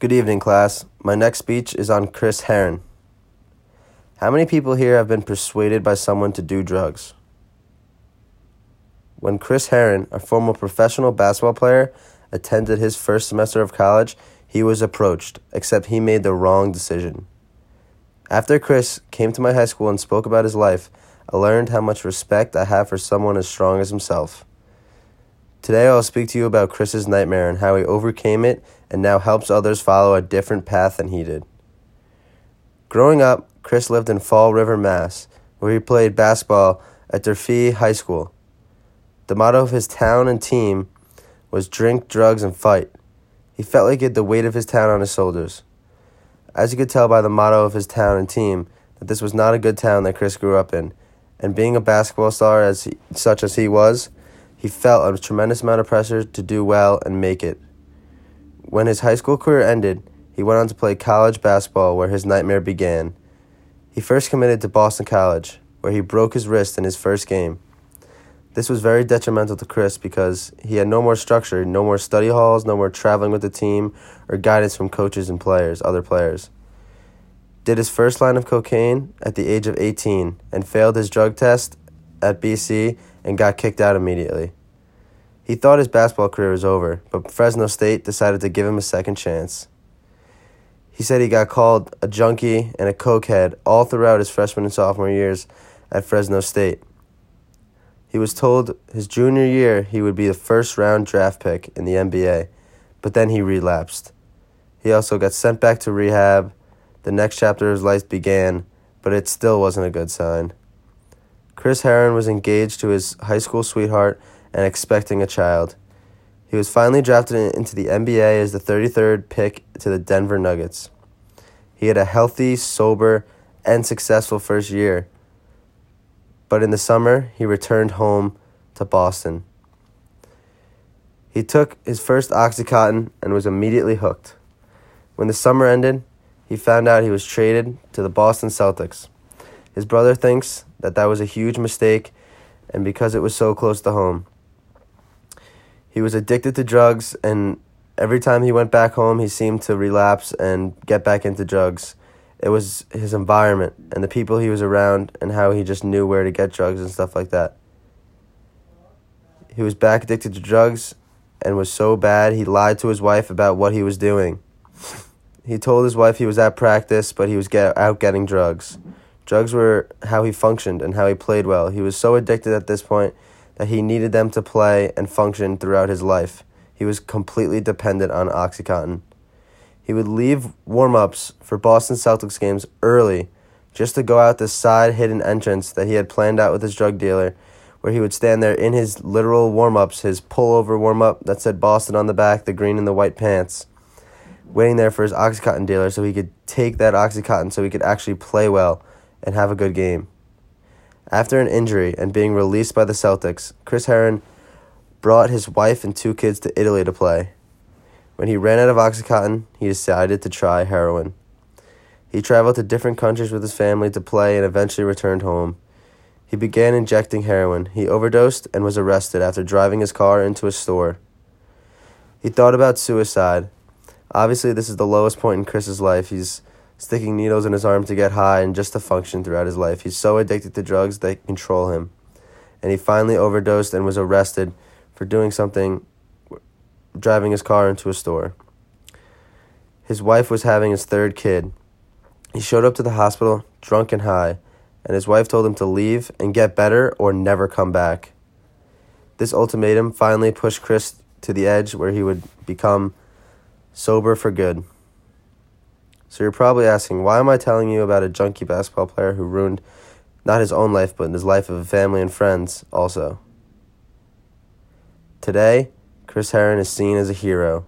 Good evening, class. My next speech is on Chris Herren. How many people here have been persuaded by someone to do drugs? When Chris Herren, a former professional basketball player, attended his first semester of college, he was approached, except he made the wrong decision. After Chris came to my high school and spoke about his life, I learned how much respect I have for someone as strong as himself. Today I'll speak to you about Chris's nightmare and how he overcame it and now helps others follow a different path than he did. Growing up, Chris lived in Fall River, Mass., where he played basketball at Durfee High School. The motto of his town and team was drink, drugs, and fight. He felt like he had the weight of his town on his shoulders. As you could tell by the motto of his town and team, that this was not a good town that Chris grew up in, and being a basketball star as he, such as he was, he felt a tremendous amount of pressure to do well and make it. When his high school career ended, he went on to play college basketball where his nightmare began. He first committed to Boston College, where he broke his wrist in his first game. This was very detrimental to Chris because he had no more structure, no more study halls, no more traveling with the team, or guidance from coaches and players, other players. Did his first line of cocaine at the age of 18 and failed his drug test at BC and got kicked out immediately. He thought his basketball career was over, but Fresno State decided to give him a second chance. He said he got called a junkie and a cokehead all throughout his freshman and sophomore years at Fresno State. He was told his junior year he would be the first round draft pick in the NBA, but then he relapsed. He also got sent back to rehab. The next chapter of his life began, but it still wasn't a good sign. Chris Herren was engaged to his high school sweetheart and expecting a child. He was finally drafted into the NBA as the 33rd pick to the Denver Nuggets. He had a healthy, sober, and successful first year but in the summer he returned home to Boston. He took his first Oxycontin and was immediately hooked. When the summer ended, he found out he was traded to the Boston Celtics. His brother thinks that that was a huge mistake and because it was so close to home. He was addicted to drugs and every time he went back home he seemed to relapse and get back into drugs it was his environment and the people he was around and how he just knew where to get drugs and stuff like that. He was back addicted to drugs and was so bad he lied to his wife about what he was doing. He told his wife he was at practice, but he was get, out getting drugs. Drugs were how he functioned and how he played well. He was so addicted at this point that he needed them to play and function throughout his life. He was completely dependent on Oxycontin. He would leave warm ups for Boston Celtics games early just to go out the side hidden entrance that he had planned out with his drug dealer, where he would stand there in his literal warm ups, his pullover warm up that said Boston on the back, the green and the white pants, waiting there for his Oxycontin dealer so he could take that Oxycontin so he could actually play well and have a good game. After an injury and being released by the Celtics, Chris Herren brought his wife and two kids to Italy to play. When he ran out of Oxycontin, he decided to try heroin. He traveled to different countries with his family to play and eventually returned home. He began injecting heroin. He overdosed and was arrested after driving his car into a store. He thought about suicide. Obviously, this is the lowest point in Chris's life. He's sticking needles in his arm to get high and just to function throughout his life. He's so addicted to drugs they control him. And he finally overdosed and was arrested for doing something driving his car into a store. His wife was having his third kid. He showed up to the hospital drunk and high, and his wife told him to leave and get better or never come back. This ultimatum finally pushed Chris to the edge where he would become sober for good. So you're probably asking, why am I telling you about a junkie basketball player who ruined not his own life, but his life of a family and friends also? Today, Chris Herren is seen as a hero.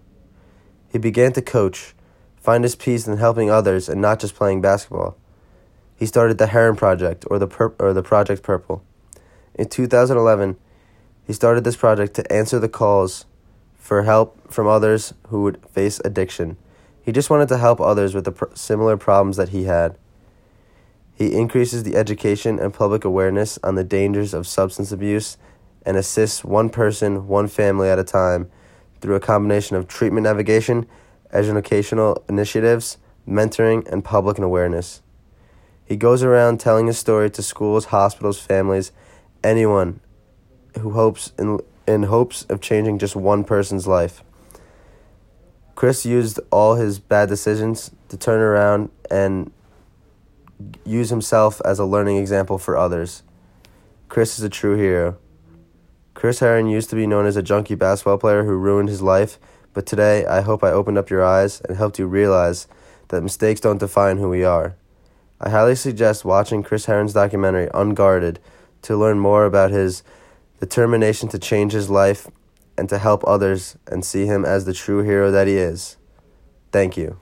He began to coach, find his peace in helping others and not just playing basketball. He started the Herren Project or the Pur- or the Project Purple. In 2011, he started this project to answer the calls for help from others who would face addiction. He just wanted to help others with the pr- similar problems that he had. He increases the education and public awareness on the dangers of substance abuse and assists one person, one family at a time through a combination of treatment navigation educational initiatives, mentoring, and public awareness. He goes around telling his story to schools, hospitals, families, anyone who hopes in, in hopes of changing just one person's life. Chris used all his bad decisions to turn around and use himself as a learning example for others. Chris is a true hero. Chris Herren used to be known as a junkie basketball player who ruined his life, but today I hope I opened up your eyes and helped you realize that mistakes don't define who we are. I highly suggest watching Chris Herren's documentary, Unguarded, to learn more about his determination to change his life and to help others and see him as the true hero that he is. Thank you.